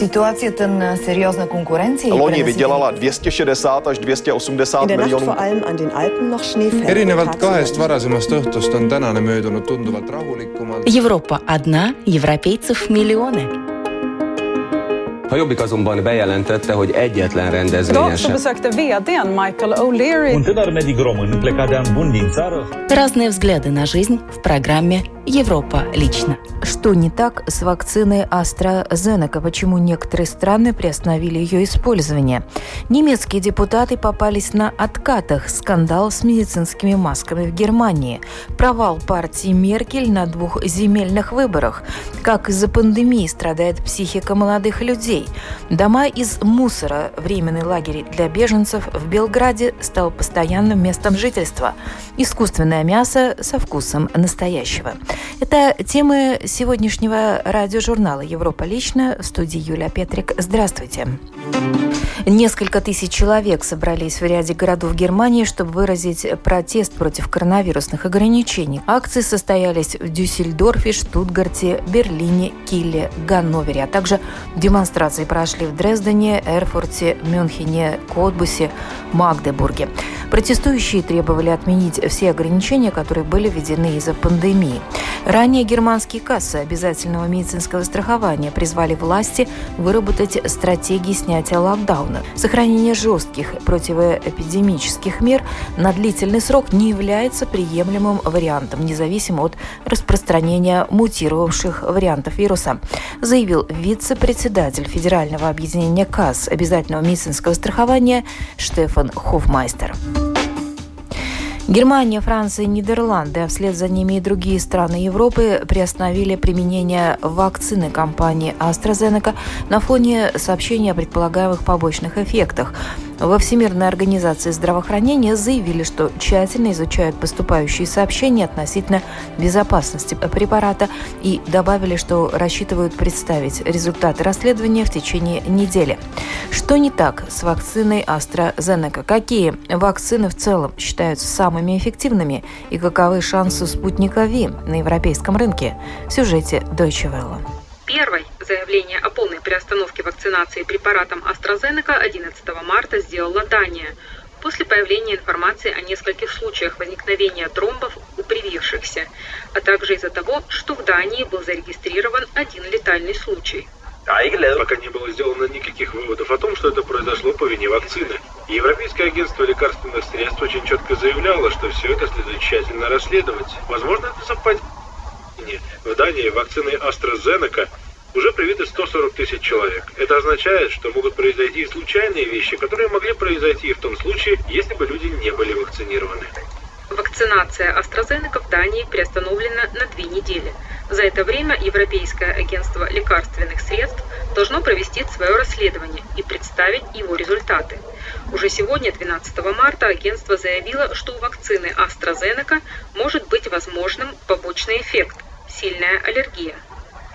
Ситуацията на сериозна конкуренция Loni vydělala 260 až 280 miljonů. erinevalt kahest varasemast õhtust on tänane möödunud tunduvalt rahulikumalt. Европа одна, европейцев миллионы. A Jobbik azonban bejelentette, hogy egyetlen rendezvényen sem. Michael O'Leary Un tânăr medic român plecat de an bun din țară Разные взгляды на жизнь в программе «Европа лично». Что не так с вакциной AstraZeneca? Почему некоторые страны приостановили ее использование? Немецкие депутаты попались на откатах. Скандал с медицинскими масками в Германии. Провал партии Меркель на двух земельных выборах. Как из-за пандемии страдает психика молодых людей. Дома из мусора, временный лагерь для беженцев в Белграде стал постоянным местом жительства. Искусственное мясо со вкусом настоящего. Это темы сегодняшнего радиожурнала «Европа лично» в студии Юлия Петрик. Здравствуйте. Несколько тысяч человек собрались в ряде городов Германии, чтобы выразить протест против коронавирусных ограничений. Акции состоялись в Дюссельдорфе, Штутгарте, Берлине, Килле, Ганновере, а также демонстрации прошли в Дрездене, Эрфурте, Мюнхене, Котбусе, Магдебурге. Протестующие требовали отменить все ограничения, которые были введены из-за пандемии. Ранее германские кассы обязательного медицинского страхования призвали власти выработать стратегии снятия локдауна. Сохранение жестких противоэпидемических мер на длительный срок не является приемлемым вариантом, независимо от распространения мутировавших вариантов вируса, заявил вице-председатель Федерального объединения касс обязательного медицинского страхования Штефан Хофмайстер. Германия, Франция и Нидерланды, а вслед за ними и другие страны Европы приостановили применение вакцины компании AstraZeneca на фоне сообщений о предполагаемых побочных эффектах. Во Всемирной организации здравоохранения заявили, что тщательно изучают поступающие сообщения относительно безопасности препарата и добавили, что рассчитывают представить результаты расследования в течение недели. Что не так с вакциной AstraZeneca? Какие вакцины в целом считаются самыми эффективными и каковы шансы спутника ВИ на европейском рынке? В сюжете Deutsche Welle. Первой заявление о полной приостановке вакцинации препаратом AstraZeneca 11 марта сделала Дания после появления информации о нескольких случаях возникновения тромбов у привившихся, а также из-за того, что в Дании был зарегистрирован один летальный случай. Пока не было сделано никаких выводов о том, что это произошло по вине вакцины. Европейское агентство лекарственных средств очень четко заявляло, что все это следует тщательно расследовать. Возможно, это совпадение. В Дании вакциной AstraZeneca уже привиты 140 тысяч человек. Это означает, что могут произойти и случайные вещи, которые могли произойти и в том случае, если бы люди не были вакцинированы. Вакцинация AstraZeneca в Дании приостановлена на две недели. За это время Европейское агентство лекарственных средств должно провести свое расследование и представить его результаты. Уже сегодня, 12 марта, агентство заявило, что у вакцины AstraZeneca может быть возможным побочный эффект – сильная аллергия.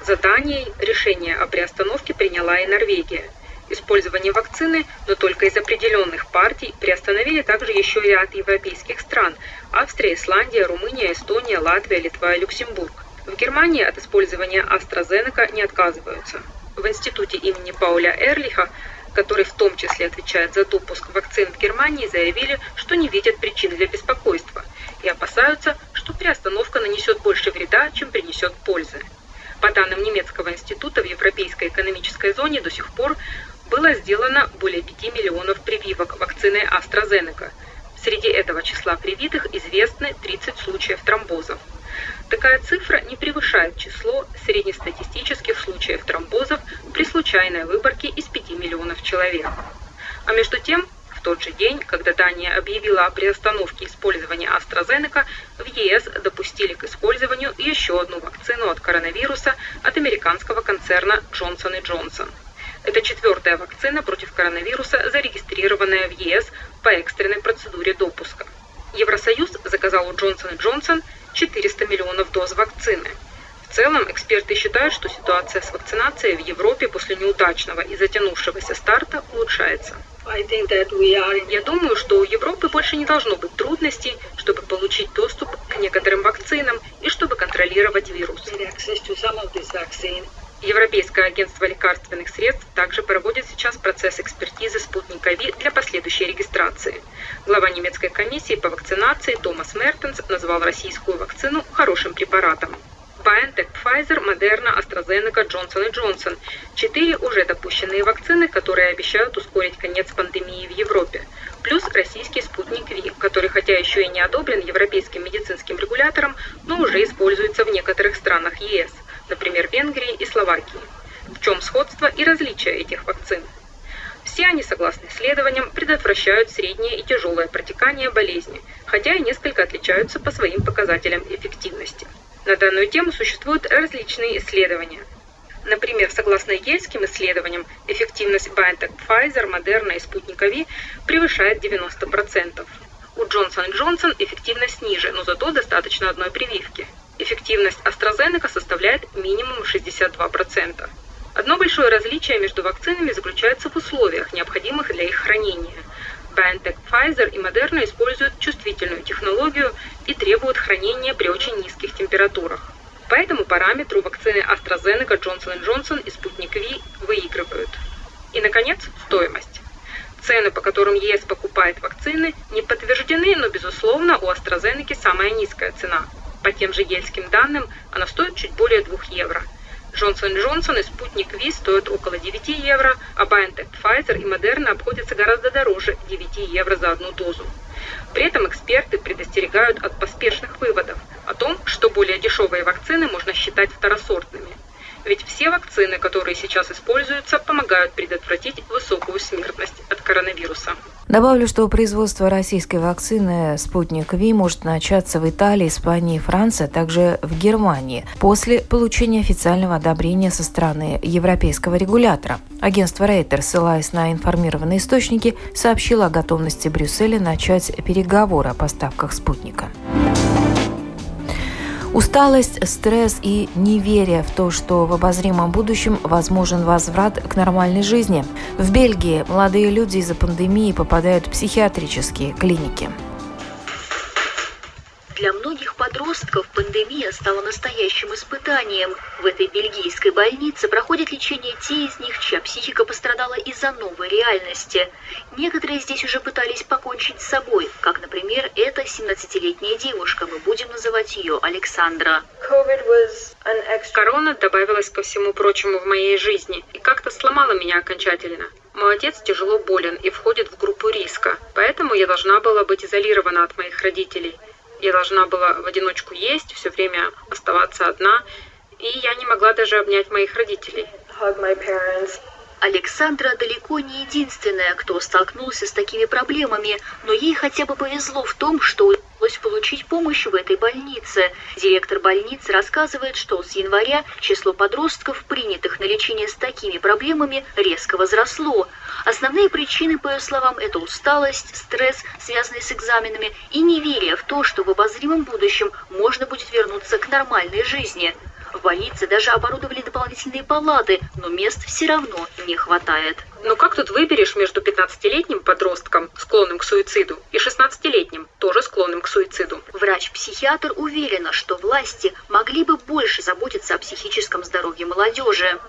За Данией решение о приостановке приняла и Норвегия. Использование вакцины, но только из определенных партий, приостановили также еще ряд европейских стран – Австрия, Исландия, Румыния, Эстония, Латвия, Литва и Люксембург. В Германии от использования AstraZeneca не отказываются. В институте имени Пауля Эрлиха, который в том числе отвечает за допуск вакцин в Германии, заявили, что не видят причин для беспокойства и опасаются, что приостановка нанесет больше вреда, чем принесет пользы. По данным немецкого института, в Европейской экономической зоне до сих пор было сделано более 5 миллионов прививок вакцины AstraZeneca. Среди этого числа привитых известны 30 случаев тромбозов. Такая цифра не превышает число среднестатистических случаев тромбозов при случайной выборке из 5 миллионов человек. А между тем, тот же день, когда Дания объявила о приостановке использования AstraZeneca, в ЕС допустили к использованию еще одну вакцину от коронавируса от американского концерна Johnson Johnson. Это четвертая вакцина против коронавируса, зарегистрированная в ЕС по экстренной процедуре допуска. Евросоюз заказал у Johnson Johnson 400 миллионов доз вакцины. В целом, эксперты считают, что ситуация с вакцинацией в Европе после неудачного и затянувшегося старта улучшается. Я думаю, что у Европы больше не должно быть трудностей, чтобы получить доступ к некоторым вакцинам и чтобы контролировать вирус. Европейское агентство лекарственных средств также проводит сейчас процесс экспертизы спутника Ви для последующей регистрации. Глава немецкой комиссии по вакцинации Томас Мертенс назвал российскую вакцину хорошим препаратом. BioNTech, Pfizer, Moderna, AstraZeneca, Johnson Johnson. Четыре уже допущенные вакцины, которые обещают ускорить конец пандемии в Европе. Плюс российский спутник Ви, который хотя еще и не одобрен европейским медицинским регулятором, но уже используется в некоторых странах ЕС, например, Венгрии и Словакии. В чем сходство и различия этих вакцин? Все они, согласно исследованиям, предотвращают среднее и тяжелое протекание болезни, хотя и несколько отличаются по своим показателям эффективности. На данную тему существуют различные исследования. Например, согласно ельским исследованиям, эффективность BioNTech, Pfizer, Moderna и Спутника Ви превышает 90%. У Johnson Johnson эффективность ниже, но зато достаточно одной прививки. Эффективность AstraZeneca составляет минимум 62%. Одно большое различие между вакцинами заключается в условиях, необходимых для их хранения – BioNTech, Pfizer и Moderna используют чувствительную технологию и требуют хранения при очень низких температурах. По этому параметру вакцины AstraZeneca, Johnson Johnson и Sputnik V выигрывают. И, наконец, стоимость. Цены, по которым ЕС покупает вакцины, не подтверждены, но, безусловно, у AstraZeneca самая низкая цена. По тем же ельским данным, она стоит чуть более 2 евро – Джонсон Джонсон и Спутник Ви стоят около 9 евро, а BioNTech, Pfizer и Moderna обходятся гораздо дороже 9 евро за одну дозу. При этом эксперты предостерегают от поспешных выводов о том, что более дешевые вакцины можно считать второсортными – ведь все вакцины, которые сейчас используются, помогают предотвратить высокую смертность от коронавируса. Добавлю, что производство российской вакцины «Спутник Ви» может начаться в Италии, Испании, Франции, а также в Германии после получения официального одобрения со стороны европейского регулятора. Агентство Рейтер, ссылаясь на информированные источники, сообщило о готовности Брюсселя начать переговоры о поставках «Спутника». Усталость, стресс и неверие в то, что в обозримом будущем возможен возврат к нормальной жизни. В Бельгии молодые люди из-за пандемии попадают в психиатрические клиники. Для многих подростков пандемия стала настоящим испытанием. В этой бельгийской больнице проходит лечение те из них, чья психика пострадала из-за новой реальности. Некоторые здесь уже пытались покончить с собой, как, например, эта 17-летняя девушка, мы будем называть ее Александра. Корона добавилась ко всему прочему в моей жизни и как-то сломала меня окончательно. Мой отец тяжело болен и входит в группу риска, поэтому я должна была быть изолирована от моих родителей. Я должна была в одиночку есть, все время оставаться одна, и я не могла даже обнять моих родителей. Александра далеко не единственная, кто столкнулся с такими проблемами, но ей хотя бы повезло в том, что удалось получить помощь в этой больнице. Директор больницы рассказывает, что с января число подростков, принятых на лечение с такими проблемами, резко возросло. Основные причины, по ее словам, это усталость, стресс, связанный с экзаменами, и неверие в то, что в обозримом будущем можно будет вернуться к нормальной жизни. В больнице даже оборудовали дополнительные палаты, но мест все равно не хватает. Но как тут выберешь между 15-летним подростком, склонным к суициду, и 16-летним, тоже склонным к суициду? Врач-психиатр уверена, что власти могли бы больше заботиться о психическом здоровье молодежи.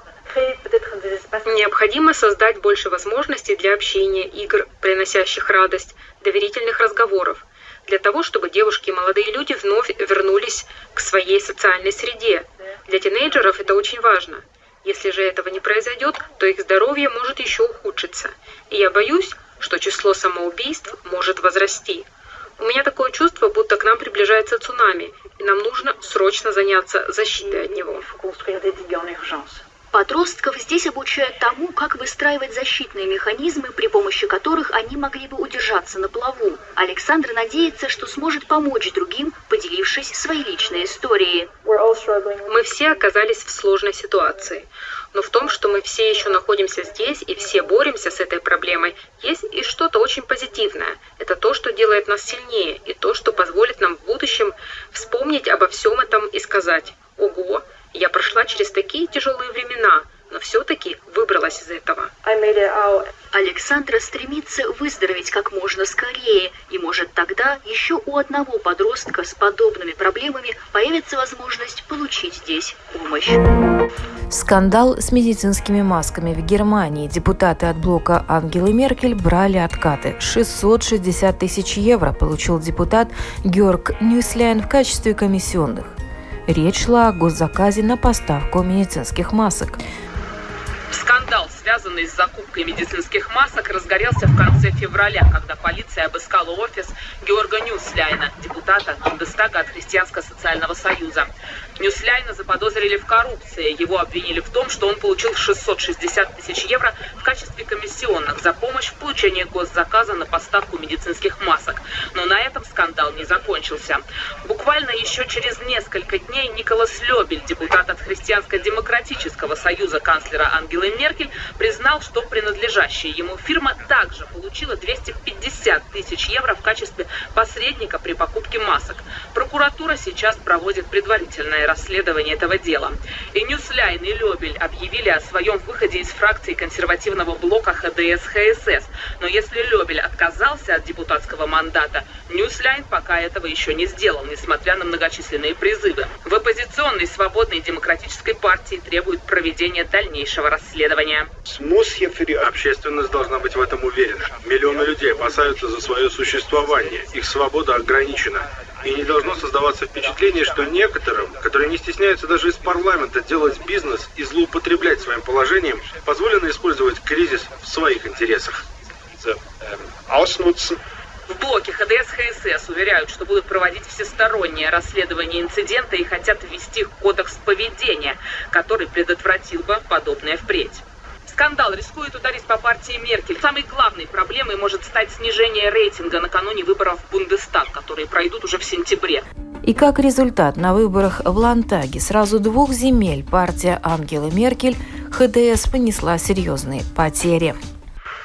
Необходимо создать больше возможностей для общения, игр, приносящих радость, доверительных разговоров, для того, чтобы девушки и молодые люди вновь вернулись к своей социальной среде. Для тинейджеров это очень важно. Если же этого не произойдет, то их здоровье может еще ухудшиться. И я боюсь, что число самоубийств может возрасти. У меня такое чувство, будто к нам приближается цунами, и нам нужно срочно заняться защитой от него. Подростков здесь обучают тому, как выстраивать защитные механизмы, при помощи которых они могли бы удержаться на плаву. Александр надеется, что сможет помочь другим, поделившись своей личной историей. Мы все оказались в сложной ситуации. Но в том, что мы все еще находимся здесь и все боремся с этой проблемой, есть и что-то очень позитивное. Это то, что делает нас сильнее, и то, что позволит нам в будущем вспомнить обо всем этом и сказать «Ого, я прошла через такие тяжелые времена, но все-таки выбралась из этого. Александра стремится выздороветь как можно скорее, и может тогда еще у одного подростка с подобными проблемами появится возможность получить здесь помощь. Скандал с медицинскими масками в Германии. Депутаты от блока Ангелы Меркель брали откаты. 660 тысяч евро получил депутат Георг Нюсляйн в качестве комиссионных. Речь шла о госзаказе на поставку медицинских масок. Скандал, связанный с закупкой медицинских масок, разгорелся в конце февраля, когда полиция обыскала офис Георга Нюсляйна, депутата Бундестага от Христианско-социального союза. Нюсляйна заподозрили в коррупции. Его обвинили в том, что он получил 660 тысяч евро в качестве комиссионных за помощь в получении госзаказа на поставку медицинских масок. Но на этом скандал не закончился. Буквально еще через несколько дней Николас Лебель, депутат от Христианско-демократического союза канцлера Ангелы Меркель, признал, что принадлежащая ему фирма также получила 250 тысяч евро в качестве посредника при покупке масок. Прокуратура сейчас проводит предварительное расследование этого дела. И Ньюсляйн, и Лебель объявили о своем выходе из фракции консервативного блока ХДС-ХСС. Но если Лебель отказался от депутатского мандата, Ньюсляйн пока этого еще не сделал, несмотря на многочисленные призывы. В оппозиционной свободной демократической партии требуют проведения дальнейшего расследования. Общественность должна быть в этом уверена. Миллионы людей опасаются за свое существование. Их свобода ограничена. И не должно создаваться впечатление, что некоторым, которые не стесняются даже из парламента делать бизнес и злоупотреблять своим положением, позволено использовать кризис в своих интересах. В блоке ХДС-ХСС уверяют, что будут проводить всестороннее расследование инцидента и хотят ввести кодекс поведения, который предотвратил бы подобное впредь. Скандал рискует ударить по партии Меркель. Самой главной проблемой может стать снижение рейтинга накануне выборов в Бундестаг, которые пройдут уже в сентябре. И как результат, на выборах в Лантаге сразу двух земель партия Ангелы Меркель ХДС понесла серьезные потери.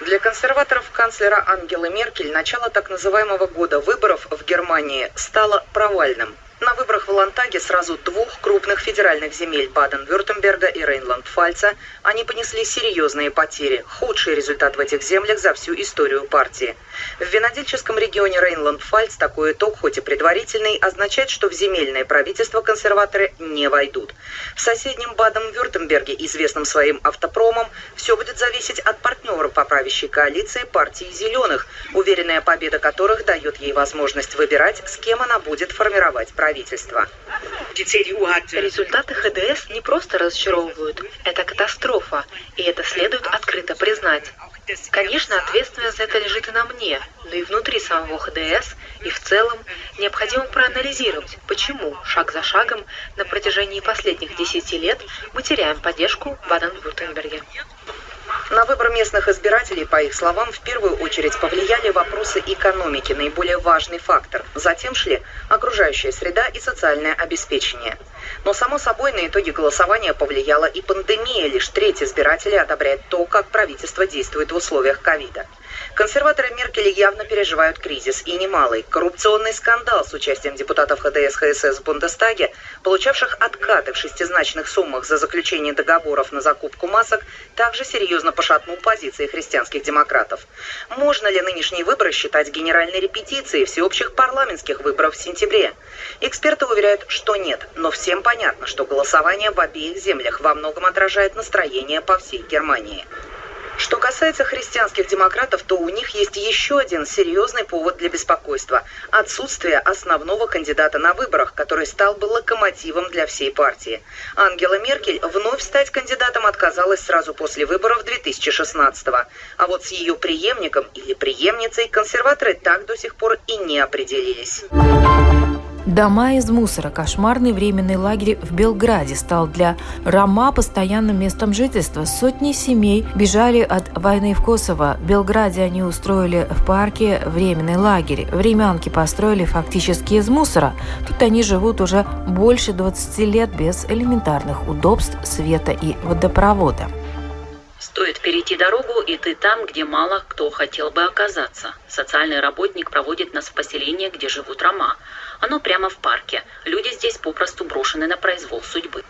Для консерваторов канцлера Ангелы Меркель начало так называемого года выборов в Германии стало провальным. На выборах в Лантаге сразу двух крупных федеральных земель Баден-Вюртемберга и Рейнланд-Пфальца они понесли серьезные потери, худший результат в этих землях за всю историю партии. В винодельческом регионе Рейнланд-Пфальц такой итог, хоть и предварительный, означает, что в земельное правительство консерваторы не войдут. В соседнем Баден-Вюртемберге, известном своим автопромом, все будет зависеть от партнеров по правящей коалиции партии «Зеленых», уверенная победа которых дает ей возможность выбирать, с кем она будет формировать правительство. Результаты ХДС не просто разочаровывают, это катастрофа, и это следует открыто признать. Конечно, ответственность за это лежит и на мне, но и внутри самого ХДС, и в целом необходимо проанализировать, почему шаг за шагом на протяжении последних десяти лет мы теряем поддержку в Баден-Вюртемберге. На выбор местных избирателей, по их словам, в первую очередь повлияли вопросы экономики, наиболее важный фактор. Затем шли окружающая среда и социальное обеспечение. Но, само собой, на итоге голосования повлияла и пандемия. Лишь треть избирателей одобряет то, как правительство действует в условиях ковида. Консерваторы Меркель явно переживают кризис, и немалый. Коррупционный скандал с участием депутатов ХДС ХСС в Бундестаге, получавших откаты в шестизначных суммах за заключение договоров на закупку масок, также серьезно пошатнул позиции христианских демократов. Можно ли нынешние выборы считать генеральной репетицией всеобщих парламентских выборов в сентябре? Эксперты уверяют, что нет, но всем понятно, что голосование в обеих землях во многом отражает настроение по всей Германии. Что касается христианских демократов, то у них есть еще один серьезный повод для беспокойства – отсутствие основного кандидата на выборах, который стал бы локомотивом для всей партии. Ангела Меркель вновь стать кандидатом отказалась сразу после выборов 2016 -го. А вот с ее преемником или преемницей консерваторы так до сих пор и не определились. Дома из мусора. Кошмарный временный лагерь в Белграде стал для Рома постоянным местом жительства. Сотни семей бежали от войны в Косово. В Белграде они устроили в парке временный лагерь. Времянки построили фактически из мусора. Тут они живут уже больше 20 лет без элементарных удобств, света и водопровода. Стоит перейти дорогу, и ты там, где мало кто хотел бы оказаться. Социальный работник проводит нас в поселение, где живут рома. Оно прямо в парке. Люди здесь попросту брошены на произвол судьбы.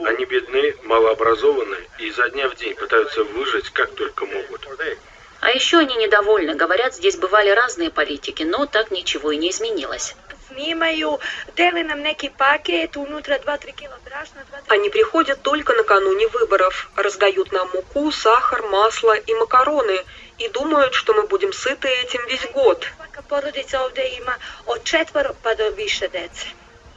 Они бедны, малообразованы и изо дня в день пытаются выжить как только могут. А еще они недовольны. Говорят, здесь бывали разные политики, но так ничего и не изменилось. снимаю, дели нам некий пакет, внутри 2-3 кило брашна. Они приходят только накануне выборов, раздают нам муку, сахар, масло и макароны и думают, что мы будем сыты этим весь год. Породица овде има от четверо па до više dece.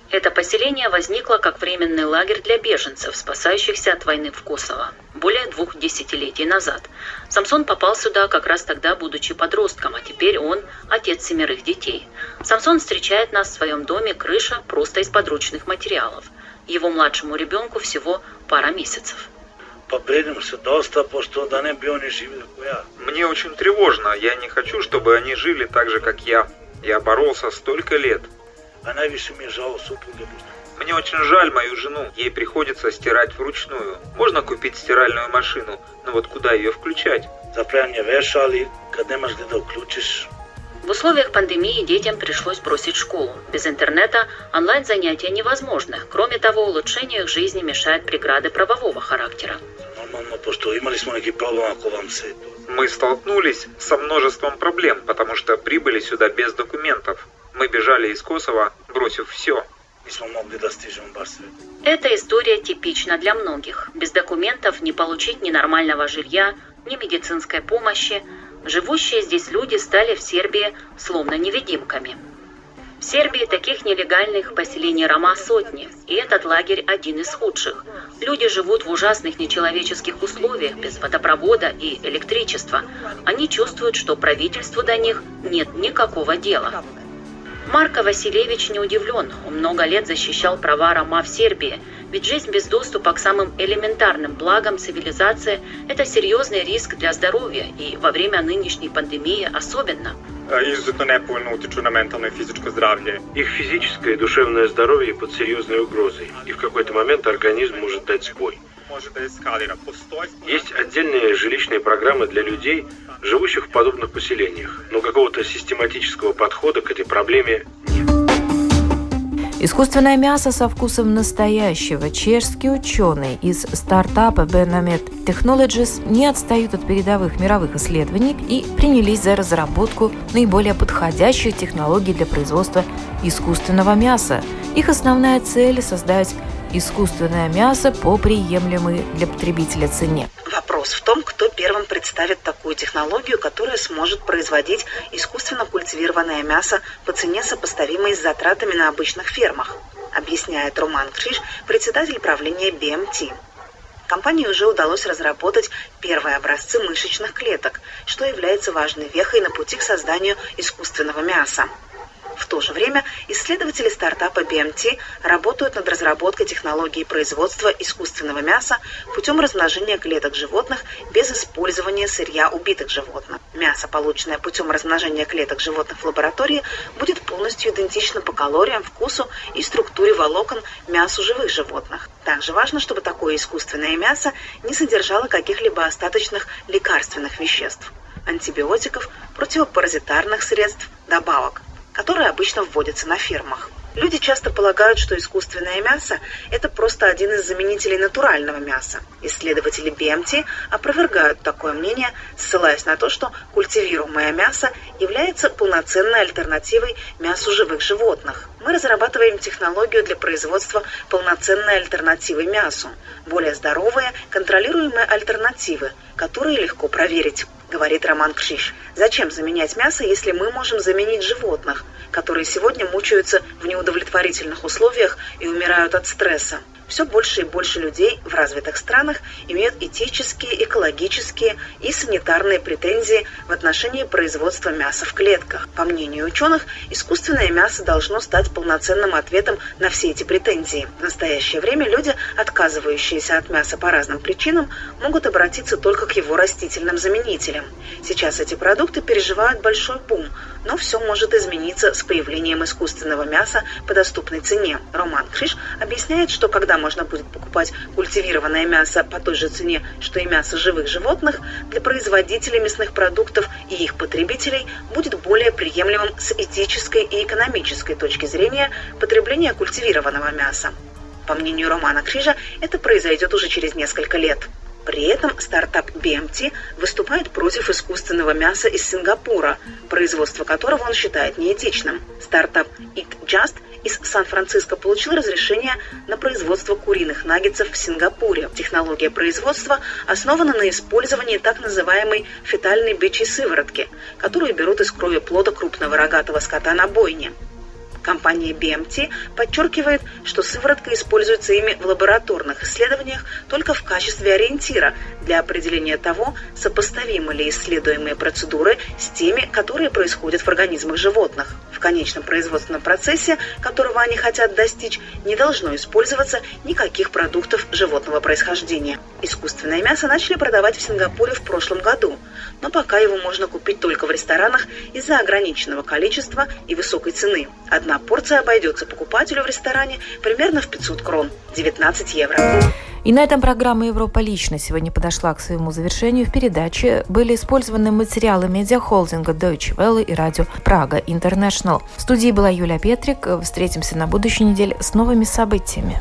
Это поселение возникло как временный лагерь для беженцев, спасающихся от войны в Косово, более двух десятилетий назад. Самсон попал сюда как раз тогда, будучи подростком, а теперь он отец семерых детей. Самсон встречает нас в своем доме, крыша просто из подручных материалов. Его младшему ребенку всего пара месяцев. Мне очень тревожно. Я не хочу, чтобы они жили так же, как я. Я боролся столько лет. Мне очень жаль мою жену. Ей приходится стирать вручную. Можно купить стиральную машину, но вот куда ее включать? В условиях пандемии детям пришлось бросить школу. Без интернета онлайн-занятия невозможны. Кроме того, улучшению их жизни мешают преграды правового характера. Мы столкнулись со множеством проблем, потому что прибыли сюда без документов. Мы бежали из Косово, бросив все. Эта история типична для многих. Без документов не получить ни нормального жилья, ни медицинской помощи. Живущие здесь люди стали в Сербии словно невидимками. В Сербии таких нелегальных поселений Рома сотни, и этот лагерь один из худших. Люди живут в ужасных нечеловеческих условиях, без водопровода и электричества. Они чувствуют, что правительству до них нет никакого дела. Марко Васильевич не удивлен. Он много лет защищал права Рома в Сербии. Ведь жизнь без доступа к самым элементарным благам цивилизации – это серьезный риск для здоровья, и во время нынешней пандемии особенно. Izuzetno nepovoljno utiču на ментальное и физическое здоровье. Их физическое и душевное здоровье под серьезной угрозой, и в какой-то момент организм может дать сбой. Есть отдельные жилищные программы для людей, живущих в подобных поселениях, но какого-то систематического подхода к этой проблеме нет. Искусственное мясо со вкусом настоящего. Чешские ученые из стартапа Benamed Technologies не отстают от передовых мировых исследований и принялись за разработку наиболее подходящей технологии для производства искусственного мяса. Их основная цель – создать искусственное мясо по приемлемой для потребителя цене. Вопрос в том, кто первым представит такую технологию, которая сможет производить искусственно культивированное мясо по цене, сопоставимой с затратами на обычных фермах, объясняет Роман Криш, председатель правления BMT. Компании уже удалось разработать первые образцы мышечных клеток, что является важной вехой на пути к созданию искусственного мяса. В то же время исследователи стартапа BMT работают над разработкой технологии производства искусственного мяса путем размножения клеток животных без использования сырья убитых животных. Мясо, полученное путем размножения клеток животных в лаборатории, будет полностью идентично по калориям, вкусу и структуре волокон мясу живых животных. Также важно, чтобы такое искусственное мясо не содержало каких-либо остаточных лекарственных веществ, антибиотиков, противопаразитарных средств, добавок которые обычно вводятся на фермах. Люди часто полагают, что искусственное мясо – это просто один из заменителей натурального мяса. Исследователи BMT опровергают такое мнение, ссылаясь на то, что культивируемое мясо является полноценной альтернативой мясу живых животных. Мы разрабатываем технологию для производства полноценной альтернативы мясу, более здоровые, контролируемые альтернативы, которые легко проверить говорит Роман Кшиш. Зачем заменять мясо, если мы можем заменить животных, которые сегодня мучаются в неудовлетворительных условиях и умирают от стресса? Все больше и больше людей в развитых странах имеют этические, экологические и санитарные претензии в отношении производства мяса в клетках. По мнению ученых, искусственное мясо должно стать полноценным ответом на все эти претензии. В настоящее время люди, отказывающиеся от мяса по разным причинам, могут обратиться только к его растительным заменителям. Сейчас эти продукты переживают большой бум, но все может измениться с появлением искусственного мяса по доступной цене. Роман Криш объясняет, что можно будет покупать культивированное мясо по той же цене, что и мясо живых животных, для производителей мясных продуктов и их потребителей будет более приемлемым с этической и экономической точки зрения потребление культивированного мяса. По мнению Романа Крижа, это произойдет уже через несколько лет. При этом стартап BMT выступает против искусственного мяса из Сингапура, производство которого он считает неэтичным. Стартап Eat Just из Сан-Франциско получил разрешение на производство куриных наггетсов в Сингапуре. Технология производства основана на использовании так называемой фетальной бычьей сыворотки, которую берут из крови плода крупного рогатого скота на бойне. Компания BMT подчеркивает, что сыворотка используется ими в лабораторных исследованиях только в качестве ориентира для определения того, сопоставимы ли исследуемые процедуры с теми, которые происходят в организмах животных. В конечном производственном процессе, которого они хотят достичь, не должно использоваться никаких продуктов животного происхождения. Искусственное мясо начали продавать в Сингапуре в прошлом году, но пока его можно купить только в ресторанах из-за ограниченного количества и высокой цены. Одна порция обойдется покупателю в ресторане примерно в 500 крон, 19 евро. И на этом программа «Европа лично» сегодня подошла к своему завершению. В передаче были использованы материалы медиахолдинга Deutsche Welle и радио Прага International. В студии была Юлия Петрик. Встретимся на будущей неделе с новыми событиями.